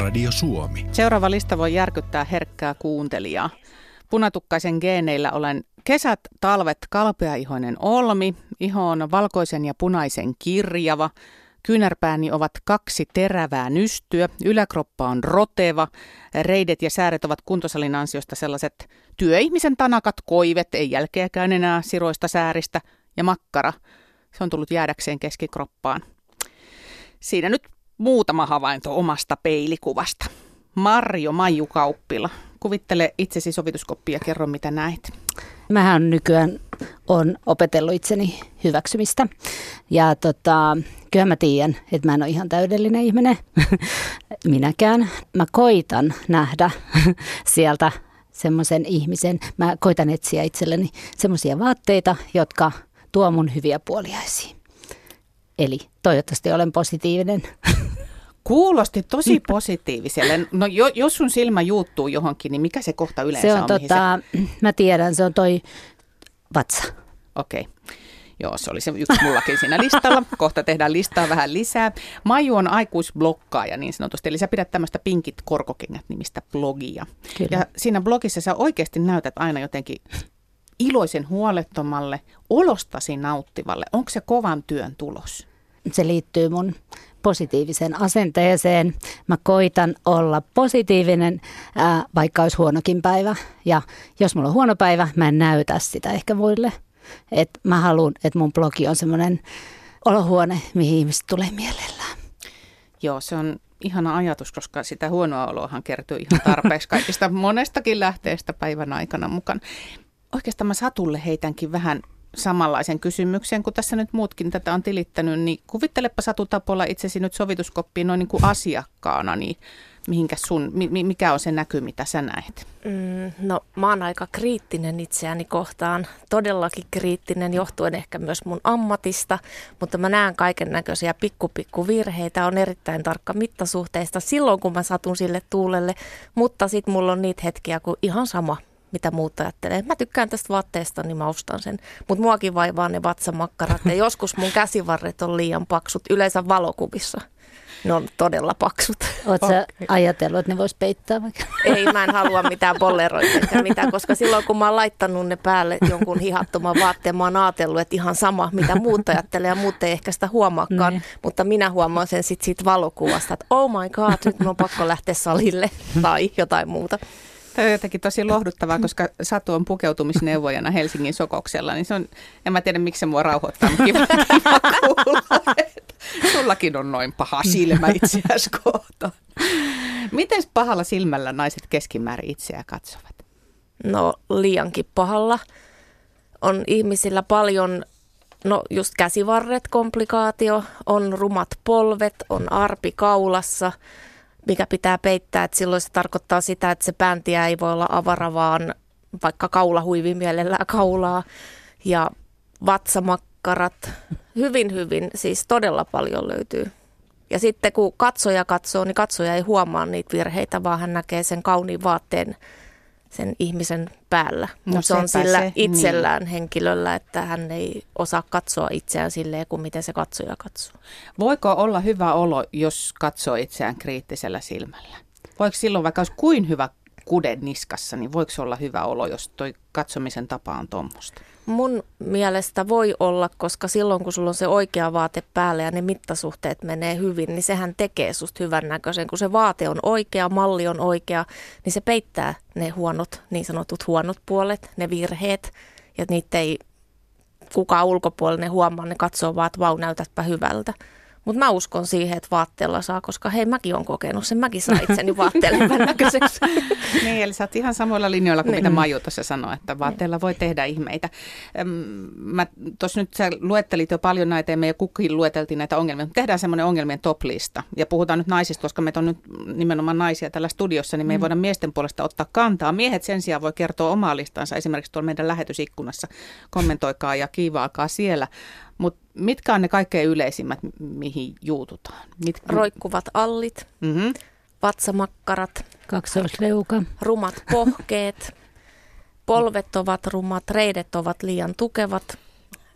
Radio Suomi. Seuraava lista voi järkyttää herkkää kuuntelijaa. Punatukkaisen geeneillä olen kesät, talvet, kalpeaihoinen olmi, iho on valkoisen ja punaisen kirjava, Kyynärpääni ovat kaksi terävää nystyä, yläkroppa on roteva, reidet ja sääret ovat kuntosalin ansiosta sellaiset työihmisen tanakat koivet, ei jälkeäkään enää siroista sääristä, ja makkara. Se on tullut jäädäkseen keskikroppaan. Siinä nyt muutama havainto omasta peilikuvasta. Marjo Maiju Kauppila, kuvittele itsesi sovituskoppia ja kerro mitä näet. Mähän nykyään on opetellut itseni hyväksymistä. Ja tota, kyllä mä tiedän, että mä en ole ihan täydellinen ihminen. Minäkään. Mä koitan nähdä sieltä semmoisen ihmisen. Mä koitan etsiä itselleni semmoisia vaatteita, jotka tuo mun hyviä puolia esiin. Eli toivottavasti olen positiivinen. Kuulosti tosi positiiviselle. No jo, jos sun silmä juuttuu johonkin, niin mikä se kohta yleensä se on? on tota, se... Mä tiedän, se on toi vatsa. Okei. Okay. Joo, se oli se yksi mullakin siinä listalla. Kohta tehdään listaa vähän lisää. Maiju on aikuisblokkaaja niin sanotusti, eli sä pidät tämmöistä Pinkit korkokengät nimistä blogia. Kyllä. Ja siinä blogissa sä oikeasti näytät aina jotenkin iloisen huolettomalle, olostasi nauttivalle. Onko se kovan työn tulos? Se liittyy mun positiiviseen asenteeseen. Mä koitan olla positiivinen, ää, vaikka olisi huonokin päivä. Ja jos mulla on huono päivä, mä en näytä sitä ehkä muille. Et mä haluan, että mun blogi on semmoinen olohuone, mihin ihmiset tulee mielellään. Joo, se on ihana ajatus, koska sitä huonoa oloahan kertyy ihan tarpeeksi kaikista monestakin lähteestä päivän aikana mukaan. Oikeastaan mä Satulle heitänkin vähän samanlaisen kysymyksen, kun tässä nyt muutkin tätä on tilittänyt, niin kuvittelepa Satu Tapola itsesi nyt sovituskoppiin noin niin kuin asiakkaana, niin mihinkä sun, mikä on se näky, mitä sä näet? Mm, no mä oon aika kriittinen itseäni kohtaan, todellakin kriittinen johtuen ehkä myös mun ammatista, mutta mä näen kaiken näköisiä pikkupikku virheitä, on erittäin tarkka mittasuhteista silloin, kun mä satun sille tuulelle, mutta sitten mulla on niitä hetkiä, kun ihan sama, mitä muut ajattelee. Mä tykkään tästä vaatteesta, niin mä ostan sen. Mutta muakin vaivaa ne vatsamakkarat ja joskus mun käsivarret on liian paksut, yleensä valokuvissa. Ne on todella paksut. Oletko okay. ajatellut, että ne vois peittää vaikka? Ei, mä en halua mitään bolleroita mitään, koska silloin kun mä oon laittanut ne päälle jonkun hihattoman vaatteen, mä oon ajatellut, että ihan sama, mitä muut ajattelee ja muut ei ehkä sitä huomaakaan. Ne. Mutta minä huomaan sen sitten siitä valokuvasta, että oh my god, nyt mun on pakko lähteä salille tai jotain muuta. Tämä on jotenkin tosi lohduttavaa, koska Satu on pukeutumisneuvojana Helsingin Sokoksella, niin se on, en mä tiedä miksi se mua rauhoittaa, mutta kiva, kiva kuulla, sullakin on noin paha silmä itseäsi kohta. Miten pahalla silmällä naiset keskimäärin itseä katsovat? No liiankin pahalla. On ihmisillä paljon, no just käsivarret komplikaatio, on rumat polvet, on arpi kaulassa – mikä pitää peittää, että silloin se tarkoittaa sitä, että se pääntiä ei voi olla avara, vaan vaikka kaulahuivi mielellään kaulaa ja vatsamakkarat, hyvin hyvin, siis todella paljon löytyy. Ja sitten kun katsoja katsoo, niin katsoja ei huomaa niitä virheitä, vaan hän näkee sen kauniin vaatteen sen ihmisen päällä. No Mutta se on sillä se, itsellään niin. henkilöllä, että hän ei osaa katsoa itseään silleen kuin miten se katsoja katsoo. Voiko olla hyvä olo, jos katsoo itseään kriittisellä silmällä? Voiko silloin, vaikka olisi kuin hyvä kude niskassa, niin voiko olla hyvä olo, jos toi katsomisen tapa on tuommoista? Mun mielestä voi olla, koska silloin kun sulla on se oikea vaate päällä ja ne mittasuhteet menee hyvin, niin sehän tekee susta hyvän näköisen. Kun se vaate on oikea, malli on oikea, niin se peittää ne huonot, niin sanotut huonot puolet, ne virheet. Ja niitä ei kukaan ulkopuolinen huomaa, ne katsoo vaan, että vau, näytätpä hyvältä. Mutta mä uskon siihen, että vaatteella saa, koska hei, mäkin on kokenut sen. Mäkin saan itseni vaatteelle näköiseksi. niin, eli sä oot ihan samoilla linjoilla kuin niin. mitä Maju tuossa sanoi, että vaatteella voi tehdä ihmeitä. Mä tuossa nyt sä luettelit jo paljon näitä ja me jo kukin lueteltiin näitä ongelmia. Tehdään semmoinen ongelmien top-lista. Ja puhutaan nyt naisista, koska meitä on nyt nimenomaan naisia tällä studiossa, niin me ei mm. voida miesten puolesta ottaa kantaa. Miehet sen sijaan voi kertoa omaa listansa esimerkiksi tuolla meidän lähetysikkunassa. Kommentoikaa ja kiivaakaa siellä. Mutta mitkä on ne kaikkein yleisimmät, mihin juututaan? Mit... Roikkuvat allit, mm-hmm. vatsamakkarat, kaksoisleuka, rumat pohkeet, polvet ovat rumat, reidet ovat liian tukevat,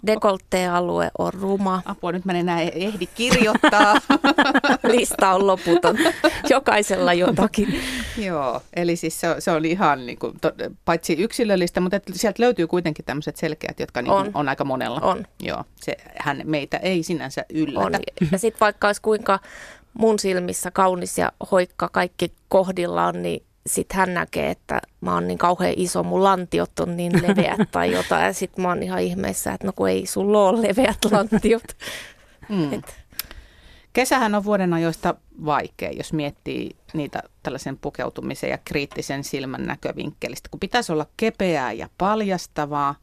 Dekolttealue on ruma. Apua, nyt mä en enää ehdi kirjoittaa. Lista on loputon. Jokaisella jotakin. Joo, eli siis se, se on ihan niin kuin, to, paitsi yksilöllistä, mutta että sieltä löytyy kuitenkin tämmöiset selkeät, jotka niin on. on aika monella. On. Joo, se, hän meitä ei sinänsä yllätä. On. Ja sitten vaikka olisi kuinka mun silmissä kaunis ja hoikka kaikki kohdillaan, niin sitten hän näkee, että mä oon niin kauhean iso, mun lantiot on niin leveät tai jotain. Ja sitten mä oon ihan ihmeessä, että no kun ei sulla ole leveät lantiot. Mm. Et. Kesähän on vuoden ajoista vaikea, jos miettii niitä tällaisen pukeutumisen ja kriittisen silmän näkövinkkelistä, kun pitäisi olla kepeää ja paljastavaa,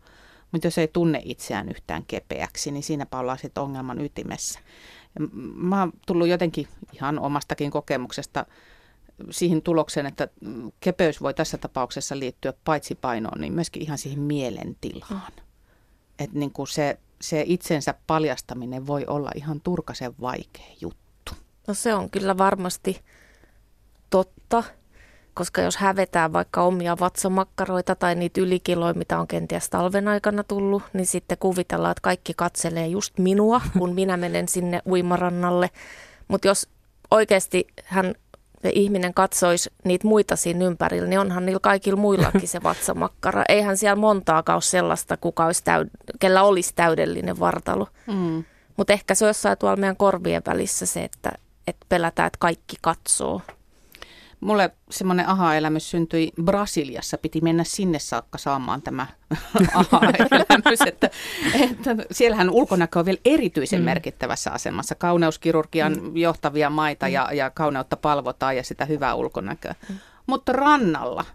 mutta jos ei tunne itseään yhtään kepeäksi, niin siinäpä ollaan sitten ongelman ytimessä. Mä oon tullut jotenkin ihan omastakin kokemuksesta siihen tulokseen, että kepeys voi tässä tapauksessa liittyä paitsi painoon, niin myöskin ihan siihen mielentilaan. Että niin kuin se, se itsensä paljastaminen voi olla ihan turkasen vaikea juttu. No se on kyllä varmasti totta, koska jos hävetään vaikka omia vatsamakkaroita tai niitä ylikiloja, mitä on kenties talven aikana tullut, niin sitten kuvitellaan, että kaikki katselee just minua, kun minä menen sinne uimarannalle. Mutta jos oikeasti hän ihminen katsoisi niitä muita siinä ympärillä, niin onhan niillä kaikilla muillakin se vatsamakkara. Eihän siellä montaakaan ole sellaista, kuka olisi täyd- kellä olisi täydellinen vartalo. Mm. Mutta ehkä se on jossain tuolla meidän korvien välissä se, että, että pelätään, että kaikki katsoo. Mulle semmoinen aha-elämys syntyi Brasiliassa. Piti mennä sinne saakka saamaan tämä aha-elämys. Että, että siellähän ulkonäkö on vielä erityisen mm. merkittävässä asemassa. Kauneuskirurgian mm. johtavia maita mm. ja, ja kauneutta palvotaan ja sitä hyvää ulkonäköä. Mm. Mutta rannalla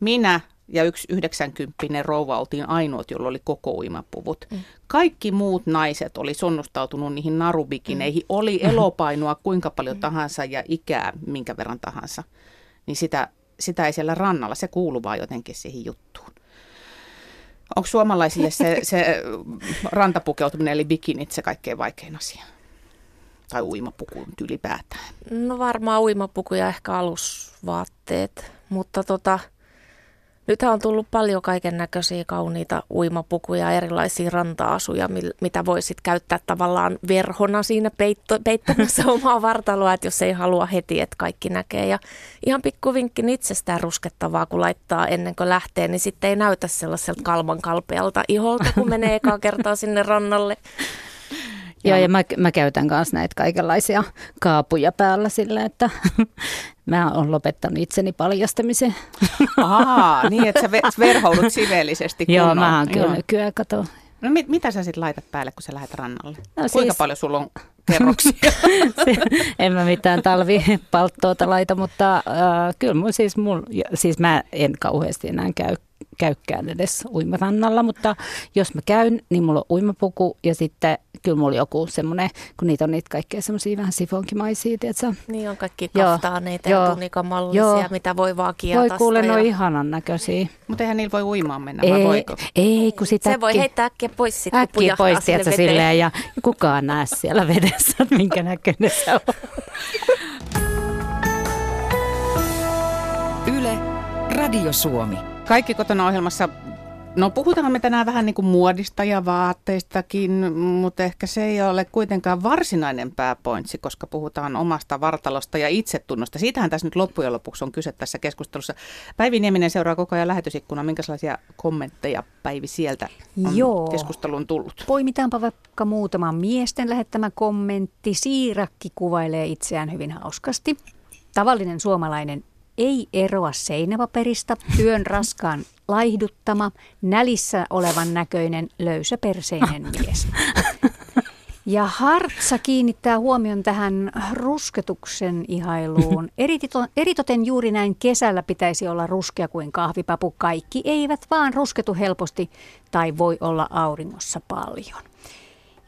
minä ja yksi 90 rouva oltiin ainoat, jolla oli koko uimapuvut. Mm. Kaikki muut naiset oli sonnustautunut niihin narubikineihin, mm. oli elopainoa kuinka paljon mm. tahansa ja ikää minkä verran tahansa. Niin sitä, sitä ei siellä rannalla, se kuuluu vaan jotenkin siihen juttuun. Onko suomalaisille se, se rantapukeutuminen eli bikinit se kaikkein vaikein asia? Tai uimapuku ylipäätään? No varmaan uimapuku ja ehkä alusvaatteet, mutta tota, Nythän on tullut paljon kaiken näköisiä kauniita uimapukuja, erilaisia ranta-asuja, mitä voisit käyttää tavallaan verhona siinä peitto, peittämässä omaa vartaloa, että jos ei halua heti, että kaikki näkee. Ja ihan pikkuvinkki itsestään ruskettavaa, kun laittaa ennen kuin lähtee, niin sitten ei näytä sellaiselta kalman kalpealta iholta, kun menee ekaa kertaa sinne rannalle. Joo, ja mä, mä käytän myös näitä kaikenlaisia kaapuja päällä sillä, että mä oon lopettanut itseni paljastamisen. Ahaa, niin että sä verhoudut siveellisesti kunnolla. Joo, mä oon kyllä nykyään, kato. No mit, mitä sä sitten laitat päälle, kun sä lähdet rannalle? No, Kuinka siis... paljon sulla on kerroksia? en mä mitään talvipalttoota laita, mutta äh, kyllä mun siis, mul, siis mä en kauheasti enää käy käykään edes uimarannalla, mutta jos mä käyn, niin mulla on uimapuku ja sitten kyllä mulla joku semmoinen, kun niitä on niitä kaikkea semmoisia vähän sifonkimaisia, tiedätkö? Niin on kaikki kaftaaneita ja tunikamallisia, joo. mitä voi vaan kiatasta. Voi kuule, ja... ne on ihanan näköisiä. Mutta eihän niillä voi uimaan mennä, ei, vai voiko? Ei, kun sitä Se voi heittää äkkiä pois sitten, Äkkiä pois, tiedätkö, silleen, ja kukaan näe siellä vedessä, minkä näköinen se on. Yle, Radio Suomi. Kaikki kotona ohjelmassa No puhutaan me tänään vähän niin kuin muodista ja vaatteistakin, mutta ehkä se ei ole kuitenkaan varsinainen pääpointsi, koska puhutaan omasta vartalosta ja itsetunnosta. Siitähän tässä nyt loppujen lopuksi on kyse tässä keskustelussa. Päivi Nieminen seuraa koko ajan lähetysikkuna. Minkälaisia kommentteja Päivi sieltä on Joo. keskusteluun tullut? Poimitaanpa vaikka muutama miesten lähettämä kommentti. Siirakki kuvailee itseään hyvin hauskasti. Tavallinen suomalainen ei eroa seinäpaperista, työn raskaan laihduttama, nälissä olevan näköinen löysäperseinen mies. Ja Hartsa kiinnittää huomion tähän rusketuksen ihailuun. Eritoten juuri näin kesällä pitäisi olla ruskea kuin kahvipapu. Kaikki eivät vaan rusketu helposti tai voi olla auringossa paljon.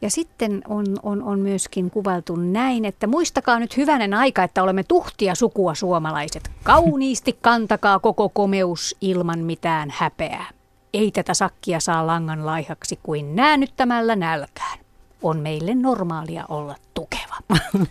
Ja sitten on, on, on myöskin kuvailtu näin, että muistakaa nyt hyvänen aika, että olemme tuhtia sukua suomalaiset. Kauniisti kantakaa koko komeus ilman mitään häpeää. Ei tätä sakkia saa langan laihaksi kuin näännyttämällä nälkään. On meille normaalia olla tukeva.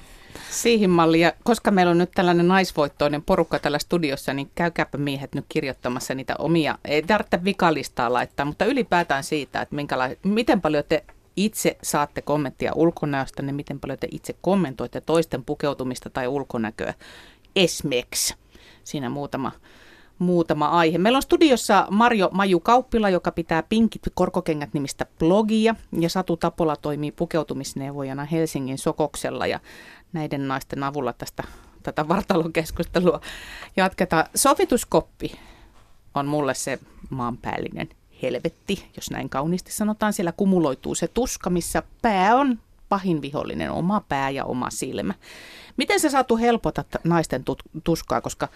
Siihen malliin. Ja koska meillä on nyt tällainen naisvoittoinen porukka tällä studiossa, niin käykääpä miehet nyt kirjoittamassa niitä omia. Ei tarvitse vikalistaa laittaa, mutta ylipäätään siitä, että miten paljon te itse saatte kommenttia ulkonäöstä, niin miten paljon te itse kommentoitte toisten pukeutumista tai ulkonäköä. Esimerkiksi siinä muutama muutama aihe. Meillä on studiossa Marjo Maju Kauppila, joka pitää Pinkit korkokengät nimistä blogia, ja Satu Tapola toimii pukeutumisneuvojana Helsingin Sokoksella, ja näiden naisten avulla tästä tätä vartalokeskustelua jatketaan. Sovituskoppi on mulle se maanpäällinen helvetti, jos näin kauniisti sanotaan. Siellä kumuloituu se tuska, missä pää on pahin vihollinen, oma pää ja oma silmä. Miten se saatu helpota naisten tuskaa, koska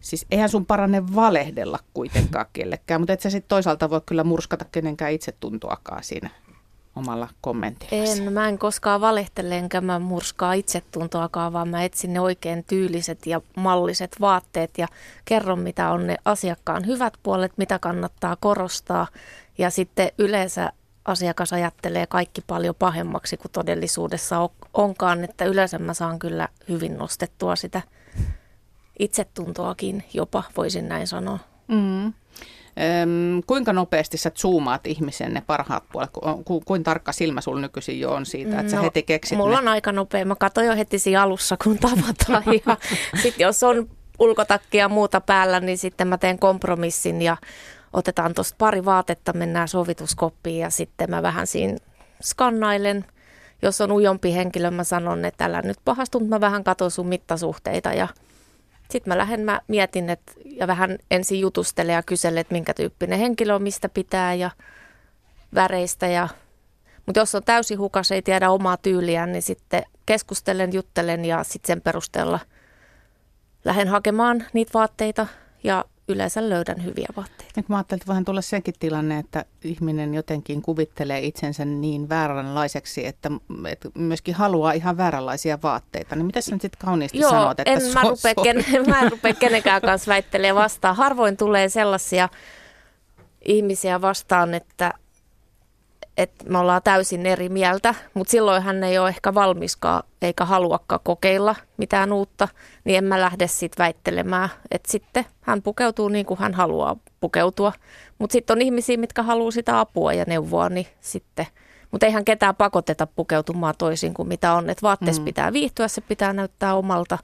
Siis eihän sun parane valehdella kuitenkaan kellekään, mutta et sä sitten toisaalta voi kyllä murskata kenenkään itsetuntoakaan siinä omalla kommentilla. En, mä en koskaan valehtele enkä mä murskaa itsetuntoakaan, vaan mä etsin ne oikein tyyliset ja malliset vaatteet ja kerron, mitä on ne asiakkaan hyvät puolet, mitä kannattaa korostaa. Ja sitten yleensä asiakas ajattelee kaikki paljon pahemmaksi kuin todellisuudessa onkaan, että yleensä mä saan kyllä hyvin nostettua sitä itsetuntoakin jopa, voisin näin sanoa. Mm. Öm, kuinka nopeasti sä zoomaat ihmisen ne parhaat puolet? Ku, ku, kuin tarkka silmä sulla nykyisin jo on siitä, että sä no, heti keksit Mulla ne? on aika nopea. Mä katsoin jo heti siinä alussa, kun tavataan. ja sitten jos on ulkotakki ja muuta päällä, niin sitten mä teen kompromissin ja otetaan tuosta pari vaatetta, mennään sovituskoppiin ja sitten mä vähän siinä skannailen. Jos on ujompi henkilö, mä sanon, että älä nyt pahastu, mä vähän katson sun mittasuhteita ja sitten mä lähden, mä mietin että, ja vähän ensin jutustelen ja kyselen, että minkä tyyppinen henkilö on, mistä pitää ja väreistä. Ja, mutta jos on täysin hukas, ei tiedä omaa tyyliään, niin sitten keskustelen, juttelen ja sitten sen perusteella lähden hakemaan niitä vaatteita ja yleensä löydän hyviä vaatteita. Nyt mä ajattelin, että voihan tulla senkin tilanne, että ihminen jotenkin kuvittelee itsensä niin vääränlaiseksi, että, että myöskin haluaa ihan vääränlaisia vaatteita. Niin mitä sä nyt sitten kauniisti Joo, sanot, että en so, mä, rupea, ken, mä en rupea kenenkään kanssa väittelemään vastaan. Harvoin tulee sellaisia ihmisiä vastaan, että että me ollaan täysin eri mieltä, mutta silloin hän ei ole ehkä valmiskaan eikä haluakaan kokeilla mitään uutta, niin en mä lähde sitten väittelemään. Että sitten hän pukeutuu niin kuin hän haluaa pukeutua. Mutta sitten on ihmisiä, mitkä haluaa sitä apua ja neuvoa, niin sitten. Mutta eihän ketään pakoteta pukeutumaan toisin kuin mitä on. Että vaatteessa mm. pitää viihtyä, se pitää näyttää omalta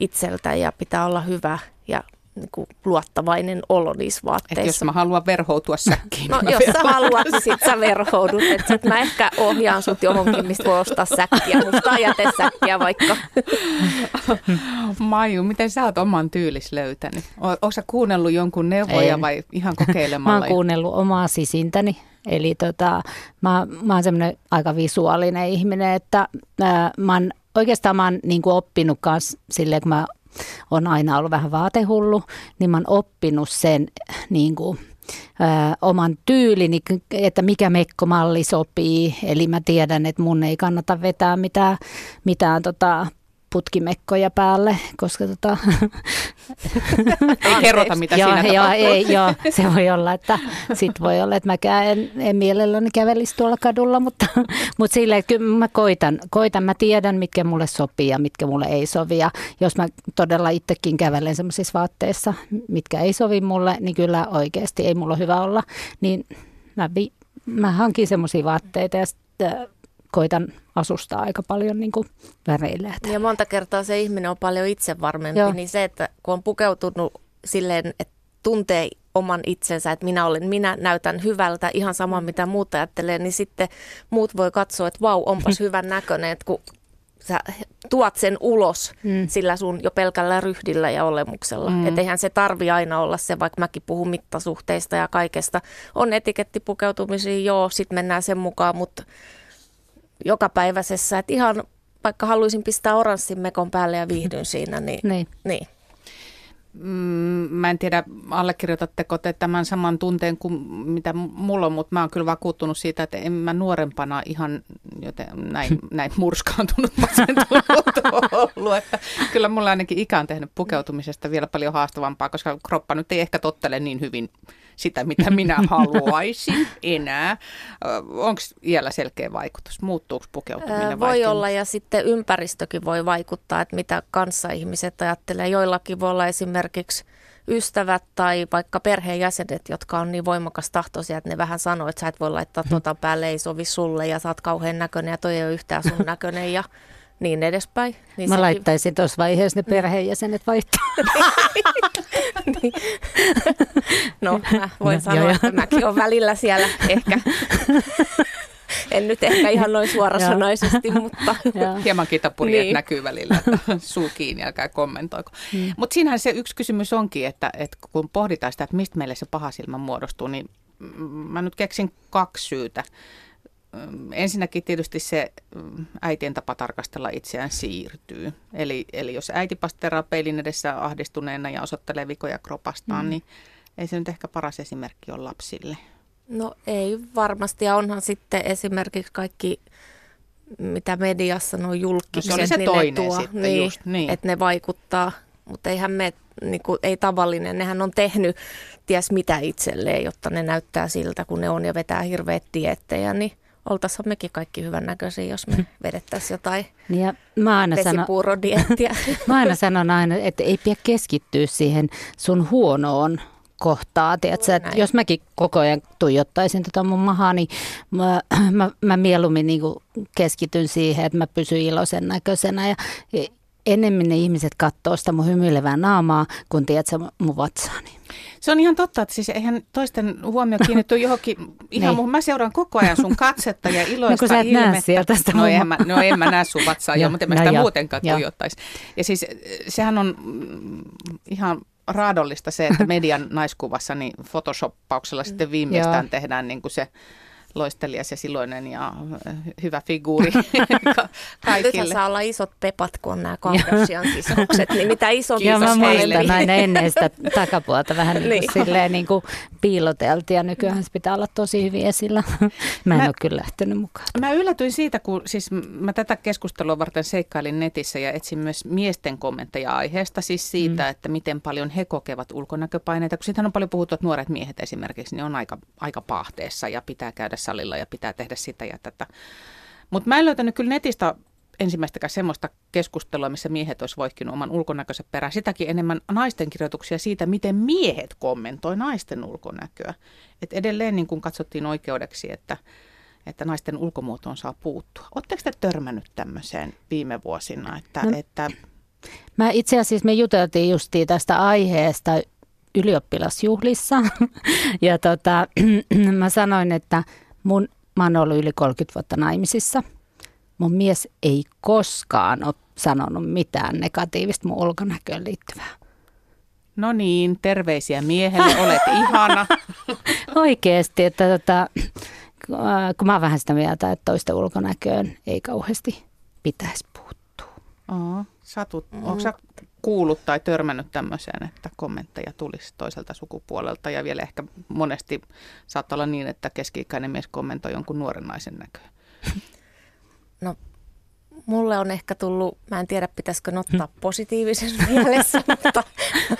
itseltä ja pitää olla hyvä ja niin kuin luottavainen olo niissä vaatteissa. Et jos mä haluan verhoutua säkkiin. No niin jos sä haluat, niin sit sä verhoudut. Et sit mä ehkä ohjaan sut johonkin, mistä voi ostaa säkkiä. Musta säkkiä vaikka. Maiju, miten sä oot oman tyylis löytänyt? Oletko sä kuunnellut jonkun neuvoja en. vai ihan kokeilemalla? Mä oon kuunnellut omaa sisintäni. Eli tota, mä, mä oon semmoinen aika visuaalinen ihminen, että ää, mä oon, oikeastaan mä oon niin oppinut kanssa silleen, kun mä on aina ollut vähän vaatehullu, niin mä oon oppinut sen niin kuin, ö, oman tyylini, että mikä mekkomalli sopii. Eli mä tiedän, että mun ei kannata vetää mitään, mitään tota, putkimekkoja päälle, koska tota... ei kerrota, mitä joo, siinä joo, ei, joo, se voi olla, että sit voi olla, että mäkään en, en mielelläni kävelisi tuolla kadulla, mutta, mutta silleen, kyllä mä koitan, koitan, mä tiedän, mitkä mulle sopii ja mitkä mulle ei sovi. Ja jos mä todella itsekin kävelen sellaisissa vaatteissa, mitkä ei sovi mulle, niin kyllä oikeasti ei mulla hyvä olla. Niin mä, vi, mä hankin semmoisia vaatteita ja sitten koitan asustaa aika paljon niin kuin väreillä. Ja monta kertaa se ihminen on paljon itsevarmempi, Joo. niin se, että kun on pukeutunut silleen, että tuntee oman itsensä, että minä olen, minä näytän hyvältä, ihan sama mitä muut ajattelee, niin sitten muut voi katsoa, että vau, onpas hyvän näköinen, että kun sä tuot sen ulos mm. sillä sun jo pelkällä ryhdillä ja olemuksella. Mm. Että eihän se tarvi aina olla se, vaikka mäkin puhun mittasuhteista ja kaikesta. On etikettipukeutumisia, joo, sitten mennään sen mukaan, mutta jokapäiväisessä, että ihan vaikka haluaisin pistää oranssin mekon päälle ja viihdyn siinä, niin, niin. niin. Mm, mä en tiedä, allekirjoitatteko te tämän saman tunteen kuin mitä mulla on, mutta mä oon kyllä vakuuttunut siitä, että en mä nuorempana ihan joten näin, näin murskaantunut masentunut ollut. Että kyllä mulla ainakin ikä on tehnyt pukeutumisesta vielä paljon haastavampaa, koska kroppa nyt ei ehkä tottele niin hyvin sitä, mitä minä haluaisin enää. Onko iällä selkeä vaikutus? Muuttuuko pukeutuminen? Voi olla ja sitten ympäristökin voi vaikuttaa, että mitä kanssa ihmiset ajattelee. Joillakin voi olla esimerkiksi ystävät tai vaikka perheenjäsenet, jotka on niin voimakas tahtoisia, että ne vähän sanoo, että sä et voi laittaa tuota päälle, ei sovi sulle ja sä oot kauhean näköinen ja toi ei ole yhtään sun näköinen ja niin edespäin. Niin Mä sekin- laittaisin tuossa vaiheessa ne perheenjäsenet vaihtaa. Niin. No, mä voin No, sanoa, joo, joo. että mäkin olen välillä siellä ehkä. En nyt ehkä ihan noin suorasanaisesti, mutta Joo. Hieman kitapurjeet Niin. näkyy välillä, että suu kiinni, älkää kommentoiko. Mm. Mutta siinähän se yksi kysymys onkin, että, että kun pohditaan sitä, että mistä meille se paha silmä muodostuu, niin mm, mä nyt keksin kaksi syytä. Ensinnäkin tietysti se mm, äitien tapa tarkastella itseään siirtyy. Eli, eli jos äiti pasteraa peilin edessä ahdistuneena ja osoittelee vikoja kropastaan, mm. niin ei se nyt ehkä paras esimerkki ole lapsille. no ei varmasti. Ja onhan sitten esimerkiksi kaikki, mitä mediassa nuo julkiset, No se oli se niin toinen ne tuo, sitten niin, just, niin. että ne vaikuttaa. Mutta eihän me, niin kuin, ei tavallinen, nehän on tehnyt ties mitä itselleen, jotta ne näyttää siltä, kun ne on ja vetää hirveät diettejä, niin oltaisiin mekin kaikki hyvännäköisiä, jos me vedettäisiin jotain Ja mä aina sanon, vesipuurodiettiä. Mä aina sanon aina, että ei pidä keskittyä siihen sun huonoon kohtaa. Tiedätkö, että jos mäkin koko ajan tuijottaisin tota mun mahaa, niin mä, mä, mä mieluummin niin keskityn siihen, että mä pysyn iloisen näköisenä. Ja enemmän ne ihmiset katsoo sitä mun hymyilevää naamaa, kun tiedätkö, mun vatsaani. Se on ihan totta, että siis eihän toisten huomio kiinnittyy johonkin ihan Niin. muuhun. Mä seuraan koko ajan sun katsetta ja iloista No kun sä et näe ilmettä. sieltä sitä no, en mä, no en mä näe sun vatsaa jo, Joo, mutta en mä no sitä joo, muutenkaan tuijottaisi. Ja siis eh, sehän on mm, ihan raadollista se, että median naiskuvassa niin photoshoppauksella sitten viimeistään tehdään niin kuin se loistelias ja siloinen ja eh, hyvä figuuri kaikille. saa olla isot pepat, kun on nämä Kardashian sisukset, niin mitä isompi Ja mä muistan aina ennen sitä takapuolta vähän niin kuin Niin. silleen niin kuin piiloteltiin ja nykyään se pitää olla tosi hyvin esillä. Mä en Mä- ole kyllä lähtenyt mukaan. Mä yllätyin siitä, kun siis mä tätä keskustelua varten seikkailin netissä ja etsin myös miesten kommentteja aiheesta, siis siitä, mm. että miten paljon he kokevat ulkonäköpaineita. Kun siitähän on paljon puhuttu, että nuoret miehet esimerkiksi, niin on aika, aika paahteessa ja pitää käydä salilla ja pitää tehdä sitä ja tätä. Mutta mä en löytänyt kyllä netistä ensimmäistäkään semmoista keskustelua, missä miehet olisi voihkinut oman ulkonäkönsä perään. Sitäkin enemmän naisten kirjoituksia siitä, miten miehet kommentoi naisten ulkonäköä. Et edelleen niin kuin katsottiin oikeudeksi, että että naisten ulkomuotoon saa puuttua. Oletteko te törmännyt tämmöiseen viime vuosina, että, No- että Mä itse asiassa me juteltiin justiin tästä aiheesta ylioppilasjuhlissa. ja tota, mä sanoin, että mun, mä oon ollut yli 30 vuotta naimisissa. Mun mies ei koskaan ole sanonut mitään negatiivista mun ulkonäköön liittyvää. no niin, terveisiä miehelle, olet ihana. Oikeesti, että tota, kun mä oon vähän sitä mieltä, että toisten ulkonäköön ei kauheasti pitäisi puuttua. Oo, satut, mm. Onko sä kuullut tai törmännyt tämmöiseen, että kommentteja tulisi toiselta sukupuolelta ja vielä ehkä monesti saattaa olla niin, että keski-ikäinen mies kommentoi jonkun nuoren naisen näköä. No, mulle on ehkä tullut, mä en tiedä pitäisikö ottaa positiivisessa mielessä, mutta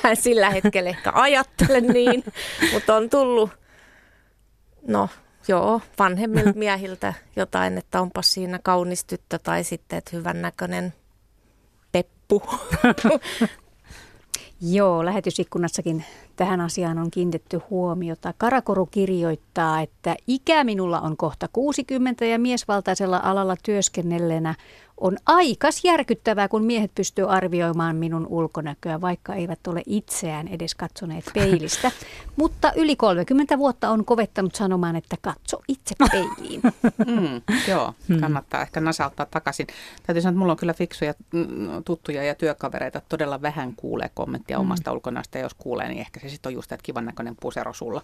mä en sillä hetkellä ehkä ajattele niin. Mutta on tullut, no joo, vanhemmilta miehiltä jotain, että onpas siinä kaunis tyttö tai sitten, että hyvännäköinen peppu. Joo, lähetysikkunassakin tähän asiaan on kiinnitetty huomiota. Karakoru kirjoittaa, että ikä minulla on kohta 60 ja miesvaltaisella alalla työskennelleenä on aikas järkyttävää, kun miehet pystyy arvioimaan minun ulkonäköä, vaikka eivät ole itseään edes katsoneet peilistä. Mutta yli 30 vuotta on kovettanut sanomaan, että katso itse peiliin. Mm, joo, kannattaa ehkä nasauttaa takaisin. Täytyy sanoa, että mulla on kyllä fiksuja mm, tuttuja ja työkavereita. Todella vähän kuulee kommenttia mm. omasta ulkonäöstä jos kuulee, niin ehkä se sitten on just, että kivan näköinen pusero sulla.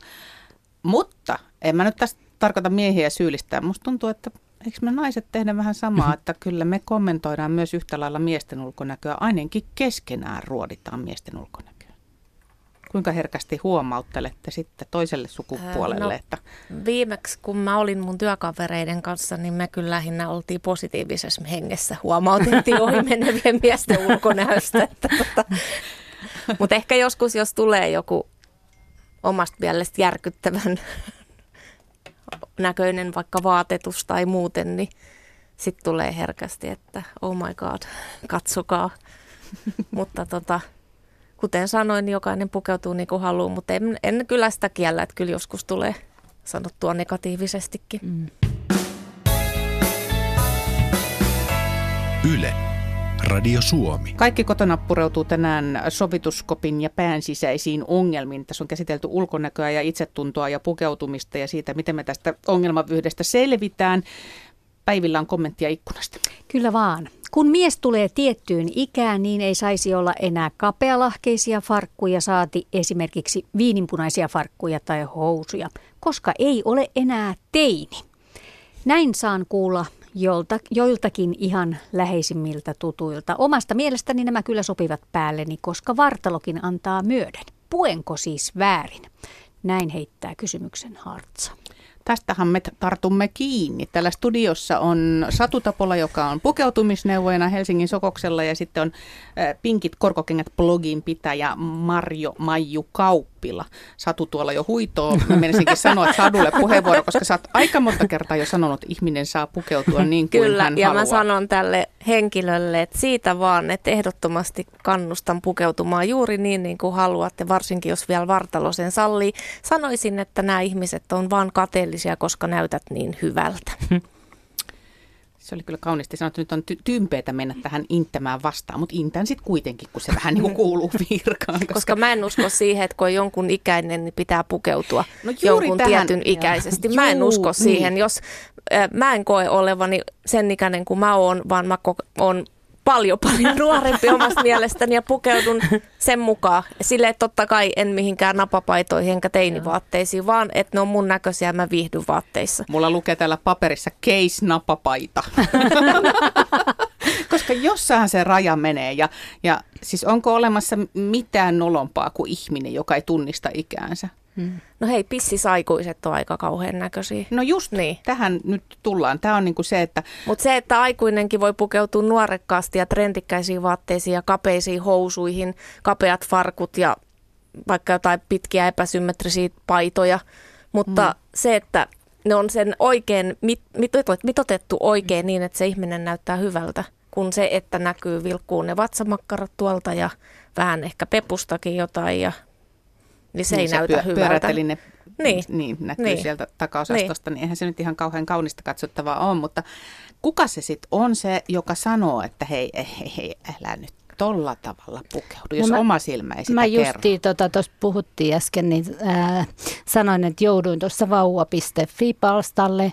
Mutta en mä nyt tästä tarkoita miehiä syyllistää. Musta tuntuu, että eikö me naiset tehdä vähän samaa, että kyllä me kommentoidaan myös yhtä lailla miesten ulkonäköä. Ainakin keskenään ruoditaan miesten ulkonäköä. Kuinka herkästi huomauttelette sitten toiselle sukupuolelle, no, että Viimeksi, kun mä olin mun työkavereiden kanssa, niin me kyllä lähinnä oltiin positiivisessa hengessä. Huomautettiin ohi menevien miesten ulkonäöstä. Että tota. Mutta ehkä joskus, jos tulee joku omasta mielestä järkyttävän näköinen vaikka vaatetus tai muuten, niin sitten tulee herkästi, että oh my god, katsokaa. Mutta tota, kuten sanoin, niin jokainen pukeutuu niin kuin haluaa, mutta en, en kyllä sitä kiellä, että kyllä joskus tulee sanottua negatiivisestikin. Mm. Yle. Radio Suomi. Kaikki kotona pureutuu tänään sovituskopin ja pään sisäisiin ongelmiin. Tässä on käsitelty ulkonäköä ja itsetuntoa ja pukeutumista ja siitä, miten me tästä ongelmavyyhdestä selvitään. Päivillä on kommenttia ikkunasta. Kyllä vaan. Kun mies tulee tiettyyn ikään, niin ei saisi olla enää kapealahkeisia farkkuja, saati esimerkiksi viininpunaisia farkkuja tai housuja, koska ei ole enää teini. Näin saan kuulla jolta, joiltakin ihan läheisimmiltä tutuilta. Omasta mielestäni nämä kyllä sopivat päälleni, koska vartalokin antaa myöden. Puenko siis väärin? Näin heittää kysymyksen Hartsa. Tästähän me tartumme kiinni. Täällä studiossa on Satu Tapola, joka on pukeutumisneuvojana Helsingin Sokoksella ja sitten on Pinkit korkokengät blogin pitäjä Marjo Maiju Kauppila. Satu tuolla jo huitoo. Mä menisinkin sanoa Sadulle puheenvuoro, koska sä oot aika monta kertaa jo sanonut, että ihminen saa pukeutua niin kuin Kyllä, hän ja haluaa. mä sanon tälle henkilölle, että siitä vaan, että ehdottomasti kannustan pukeutumaan juuri niin, niin kuin haluatte, varsinkin jos vielä vartalo sen sallii. Sanoisin, että nämä ihmiset on vaan kateellisia, koska näytät niin hyvältä. Se oli kyllä kauniisti sanottu. Nyt on ty- tympeätä mennä tähän inttämään vastaan, mutta intän sitten kuitenkin, kun se vähän niin kuin kuuluu virkaan. Koska... koska mä en usko siihen, että kun on jonkun ikäinen, niin pitää pukeutua no jonkun tähän... tietyn ikäisesti. Mä en usko siihen, niin. jos äh, mä en koe olevani sen ikäinen kuin mä oon, vaan mä ko- on paljon paljon nuorempi omasta mielestäni ja pukeudun sen mukaan. Sille että totta kai en mihinkään napapaitoihin enkä teinivaatteisiin, vaan että ne on mun näköisiä ja mä viihdyn vaatteissa. Mulla lukee täällä paperissa case napapaita. Koska jossain se raja menee ja, ja siis onko olemassa mitään nolompaa kuin ihminen, joka ei tunnista ikäänsä? Hmm. No hei, pissisaikuiset on aika kauhean näköisiä. No just niin. tähän nyt tullaan. Tämä on niinku se, että... Mutta se, että aikuinenkin voi pukeutua nuorekkaasti ja trendikkäisiin vaatteisiin ja kapeisiin housuihin, kapeat farkut ja vaikka jotain pitkiä epäsymmetrisiä paitoja. Mutta hmm. se, että ne on sen oikein mit, mitotettu oikein niin, että se ihminen näyttää hyvältä, kun se, että näkyy vilkkuun ne vatsamakkarat tuolta ja vähän ehkä pepustakin jotain ja niin se niin, ei se näytä pyö, hyvältä. ne, niin. niin, näkyy niin. sieltä takaosastosta, niin. niin eihän se nyt ihan kauhean kaunista katsottavaa ole, mutta kuka se sitten on se, joka sanoo, että hei, hei, hei älä nyt tolla tavalla pukeudu, jos no mä, oma silmä ei sitä Mä justiin, tuossa tota, puhuttiin äsken, niin ää, sanoin, että jouduin tuossa vauva.fi-palstalle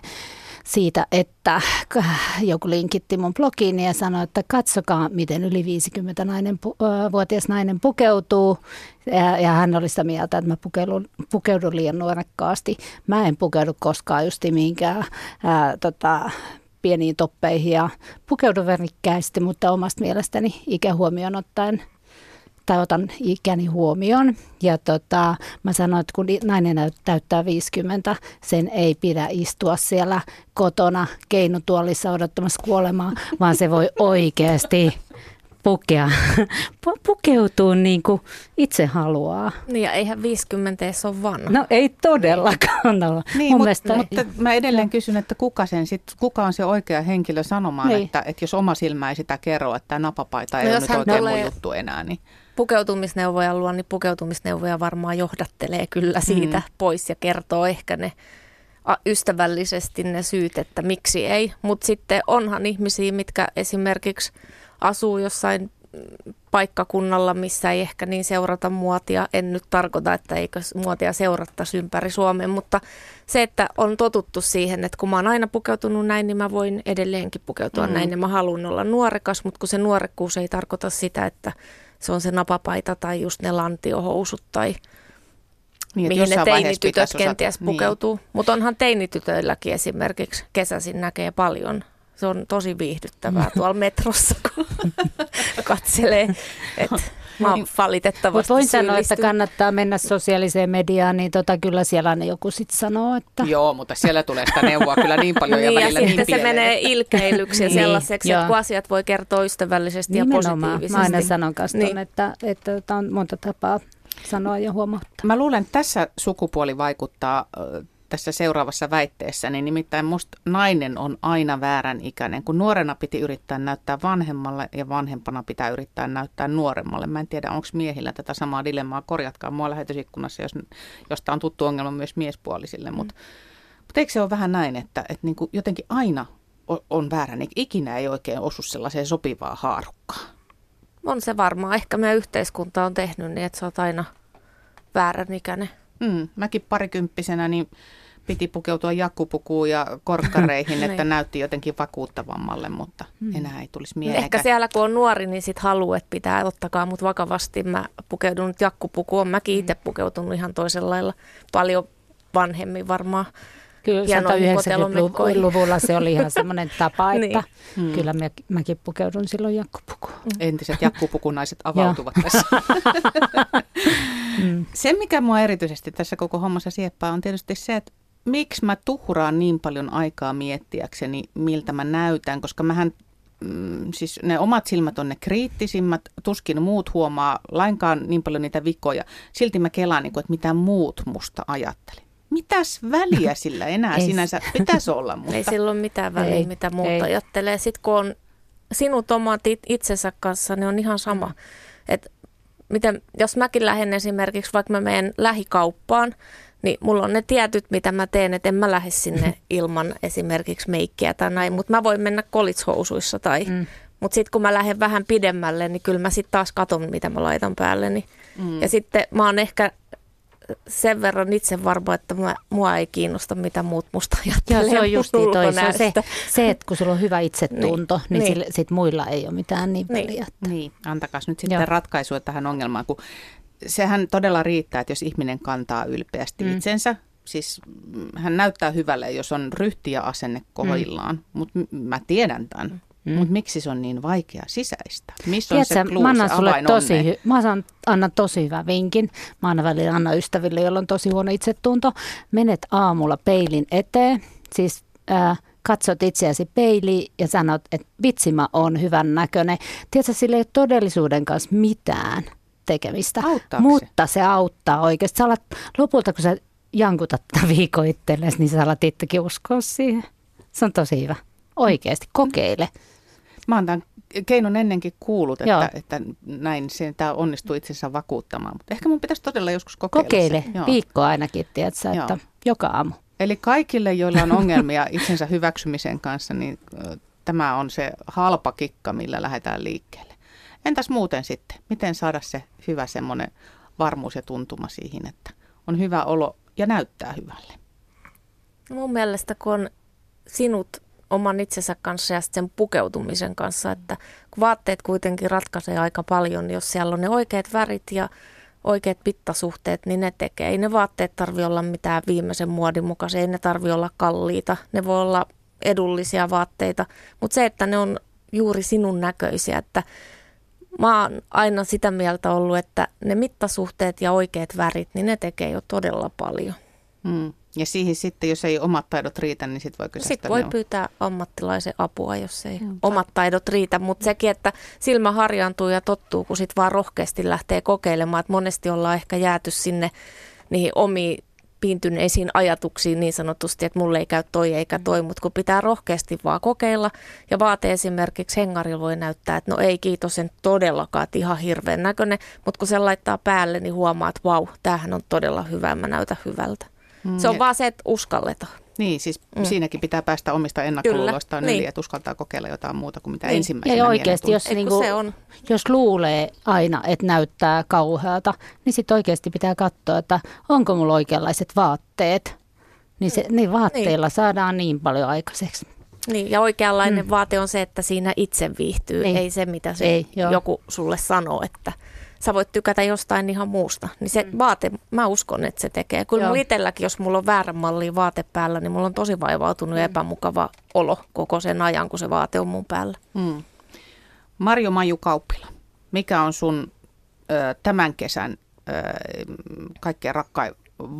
siitä, että joku linkitti mun blogiin ja sanoi, että katsokaa, miten yli 50 nainen, pukeutuu. Ja, ja hän oli sitä mieltä, että mä pukeudun, pukeudun liian nuorekkaasti. Mä en pukeudu koskaan justi mihinkään ää, tota, pieniin toppeihin ja pukeudun värikkäästi, mutta omasta mielestäni ikähuomioon ottaen – tai otan ikäni huomioon. Ja tota, mä sanoin, että kun nainen täyttää 50, sen ei pidä istua siellä kotona keinutuolissa odottamassa kuolemaa, vaan se voi oikeasti pukea, pukeutua niin kuin itse haluaa. Niin ja eihän 50 ole vanha. No ei todellakaan ole. Niin, Mun mutta, mutta mä edelleen kysyn, että kuka, sen sit, kuka on se oikea henkilö sanomaan, niin. että, että jos oma silmä ei sitä kerro, että tämä napapaita ei no ole nyt oikein mun juttu enää, niin pukeutumisneuvoja luo, niin pukeutumisneuvoja varmaan johdattelee kyllä siitä mm. pois ja kertoo ehkä ne ystävällisesti ne syyt, että miksi ei. Mutta sitten onhan ihmisiä, mitkä esimerkiksi asuu jossain paikkakunnalla, missä ei ehkä niin seurata muotia. En nyt tarkoita, että eikö muotia seurattaisi ympäri Suomen, mutta se, että on totuttu siihen, että kun mä oon aina pukeutunut näin, niin mä voin edelleenkin pukeutua mm. näin ja mä haluan olla nuorekas, mutta kun se nuorekkuus ei tarkoita sitä, että se on se napapaita tai just ne lantiohousut tai niin, mihin ne teinitytöt kenties osata. pukeutuu. Niin. Mutta onhan teinitytöilläkin esimerkiksi kesäisin näkee paljon. Se on tosi viihdyttävää tuolla metrossa, kun katselee. että Mä oon niin. valitettavasti voin sanoa, että kannattaa mennä sosiaaliseen mediaan, niin tota, kyllä siellä ne joku sitten sanoo, että... Joo, mutta siellä tulee sitä neuvoa kyllä niin paljon niin, ja välillä ja niin sitten se menee ilkeilyksi ja niin, sellaiseksi, että kun asiat voi kertoa ystävällisesti Nimenomaan. ja positiivisesti. Mä aina sanon kanssa niin. että, että, että on monta tapaa sanoa ja huomauttaa. Mä luulen, että tässä sukupuoli vaikuttaa tässä seuraavassa väitteessä, niin nimittäin musta nainen on aina väärän ikäinen. Kun nuorena piti yrittää näyttää vanhemmalle ja vanhempana pitää yrittää näyttää nuoremmalle. Mä en tiedä, onko miehillä tätä samaa dilemmaa. Korjatkaa mua lähetysikkunassa, jos, jos tämä on tuttu ongelma myös miespuolisille. Mutta mut eikö se ole vähän näin, että, että niin kuin jotenkin aina on, on väärä, niin ikinä ei oikein osu sellaiseen sopivaa haarukkaan? On se varmaan. Ehkä meidän yhteiskunta on tehnyt niin, että sä oot aina väärän ikäinen. Mm, mäkin parikymppisenä niin piti pukeutua jakkupukuun ja korkkareihin, että Niin. näytti jotenkin vakuuttavammalle, mutta enää ei tulisi mieleen. Ehkä siellä kun on nuori, niin sit haluaa, että pitää ottakaa mut vakavasti. Mä pukeudun nyt jakkupukuun. Mäkin itse pukeutunut ihan toisella lailla. Paljon vanhemmin varmaan. Kyllä hienoihin 190-luvulla se oli ihan semmoinen tapa, että Niin. niin. kyllä mä, mäkin pukeudun silloin jakkupukuun. Entiset jakkupukunaiset avautuvat tässä. Mm. Se, mikä mua erityisesti tässä koko hommassa sieppaa, on tietysti se, että miksi mä tuhraan niin paljon aikaa miettiäkseni, miltä mä näytän, koska mähän mm, siis ne omat silmät on ne kriittisimmät, tuskin muut huomaa lainkaan niin paljon niitä vikoja. Silti mä kelaan, niin kuin, että mitä muut musta ajatteli. Mitäs väliä sillä enää Ei sinänsä pitäisi olla, mutta Ei sillä ole mitään väliä, Ei, mitä muut ei. ajattelee. Sitten kun on sinut omat it- itsensä kanssa, niin on ihan sama. Et miten, jos mäkin lähden esimerkiksi, vaikka mä menen lähikauppaan, niin mulla on ne tietyt, mitä mä teen, että en mä lähde sinne ilman esimerkiksi meikkiä tai näin, mutta mä voin mennä kolitshousuissa tai... Mm. Mutta sitten kun mä lähden vähän pidemmälle, niin kyllä mä sitten taas katon, mitä mä laitan päälle. Niin. Mm. Ja sitten mä oon ehkä sen verran itse varma, että mä, mua ei kiinnosta, mitä muut musta ajattelee. Joo, se on just toi. Se, on se, se, että kun sulla on hyvä itsetunto, niin, Niin. niin. sit muilla ei ole mitään niin Niin. väliä. Niin, antakas nyt sitten Joo. ratkaisua tähän ongelmaan, kun sehän todella riittää, että jos ihminen kantaa ylpeästi mm. Itsensä, siis mm, hän näyttää hyvälle, jos on ryhti ja asenne kohdillaan, mm. mutta mä tiedän tämän. Mm. Mutta miksi se on niin vaikea sisäistä? Missä on se Tiedätkö, clue, mä annan se sulle tosi, hy- mä annan, annan tosi hyvän vinkin. Mä aina välillä annan ystäville, joilla on tosi huono itsetunto. Menet aamulla peilin eteen, siis äh, katsot itseäsi peiliin ja sanot, että vitsi mä oon hyvän näköinen. Tiedätkö, sillä ei ole todellisuuden kanssa mitään tekemistä. Auttaako? Mutta se auttaa oikeasti. Sä alat, lopulta kun sä jankutat tätä viikon itsellesi, niin sä alat itsekin uskoa siihen. Se on tosi hyvä. Oikeasti, kokeile. Mä oon tämän keinon ennenkin kuullut, Joo. että, että näin se, tämä onnistuu itsensä vakuuttamaan. Mutta ehkä mun pitäisi todella joskus kokeilla Kokeile se. Joo. viikko ainakin, tiedätkö, että Joo. joka aamu. Eli kaikille, joilla on ongelmia itsensä hyväksymisen kanssa, niin tämä on se halpa kikka, millä lähdetään liikkeelle. Entäs muuten sitten? Miten saada se hyvä semmoinen varmuus ja tuntuma siihen, että on hyvä olo ja näyttää hyvälle? Mun mielestä kun on sinut oman itsensä kanssa ja sen pukeutumisen kanssa, että kun vaatteet kuitenkin ratkaisee aika paljon, niin jos siellä on ne oikeat värit ja oikeat mittasuhteet, niin ne tekee. Ei ne vaatteet tarvi olla mitään viimeisen muodin mukaisia, ei ne tarvi olla kalliita, ne voi olla edullisia vaatteita, mutta se, että ne on juuri sinun näköisiä, että mä oon aina sitä mieltä ollut, että ne mittasuhteet ja oikeat värit, niin ne tekee jo todella paljon. Mm. Ja siihen sitten, jos ei omat taidot riitä, niin sitten voi kysyä. Sitten voi pyytää ammattilaisen apua, jos ei Joo. omat taidot riitä, mutta sekin, että silmä harjaantuu ja tottuu, kun sitten vaan rohkeasti lähtee kokeilemaan, että monesti ollaan ehkä jääty sinne niihin omiin piintyneisiin ajatuksiin niin sanotusti, että mulle ei käy toi eikä toi, mutta kun pitää rohkeasti vaan kokeilla ja vaate esimerkiksi hengarilla voi näyttää, että no ei kiitos, en todellakaan, että ihan hirveän näköinen, mutta kun se laittaa päälle, niin huomaa, että vau, tämähän on todella hyvä, mä näytän hyvältä. Mm, Se on ja- vaan se, että uskalletaan. Niin, siis mm. Mm. siinäkin pitää päästä omista ennakkoluuloistaan yli, niin. että uskaltaa kokeilla jotain muuta kuin mitä Niin. ensimmäisenä Ja oikeasti, jos, kun niinku, se on. jos luulee aina, että näyttää kauhealta, niin sitten oikeasti pitää katsoa, että onko mulla oikeanlaiset vaatteet. Niin, se, niin vaatteilla saadaan niin paljon aikaiseksi. Niin, ja oikeanlainen mm. vaate on se, että siinä itse viihtyy, ei, Ei. ei se mitä se Ei, joo. joku sulle sanoo, että sä voit tykätä jostain ihan muusta. Niin se mm. vaate, mä uskon, että se tekee. Kyllä mulla itselläkin, jos mulla on väärän malliin vaate päällä, niin mulla on tosi vaivautunut ja epämukava olo koko sen ajan, kun se vaate on mun päällä. Mm. Marjo Maju Kauppila, mikä on sun ö, tämän kesän ö, kaikkein rakkain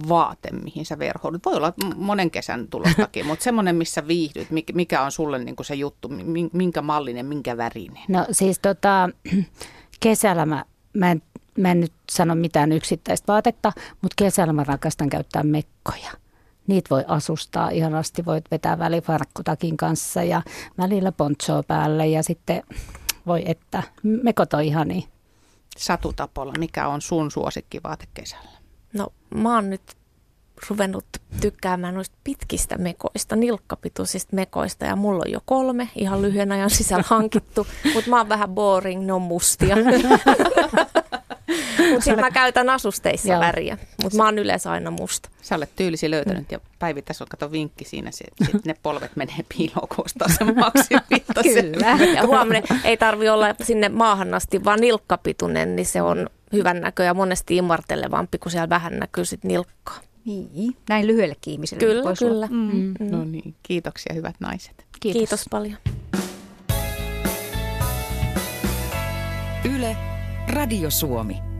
vaate, mihin sä verhoudut? Voi olla monen kesän tulostakin, mutta semmoinen, missä viihdyt, mik- mikä on sulle niin se juttu, mi- minkä mallinen, minkä värinen? No siis tota, kesällä mä, mä, en, mä en nyt sano mitään yksittäistä vaatetta, mutta kesällä mä rakastan käyttää mekkoja. niitä voi asustaa ihanasti, voit vetää välifarkkutakin kanssa ja välillä ponchoa päälle ja sitten voi että, mekot on ihania. Satu Tapola, mikä on sun suosikkivaate kesällä? No mä oon nyt ruvennut tykkäämään noista pitkistä mekoista, nilkkapituisista mekoista ja mulla on jo kolme ihan lyhyen ajan sisällä hankittu, mutta mä oon vähän boring, ne on mustia. mutta sitten mä käytän asusteissa Joo. väriä, mutta mä oon yleensä aina musta. Sä olet tyylisi löytänyt mm. ja päivittäin on kato vinkki siinä, että sit ne polvet menee piiloon, kun ostaa sen Kyllä. Ja huomenna ei tarvi olla sinne maahan asti, vaan nilkkapitunen, niin se on hyvän näkö ja monesti imartelevampi, kun siellä vähän näkyy sit nilkkaa. Niin, näin lyhyellekin ihmiselle. Kyllä, kyllä. Mm. Mm. No niin, kiitoksia hyvät naiset. Kiitos, Kiitos paljon. Yle, Radio Suomi.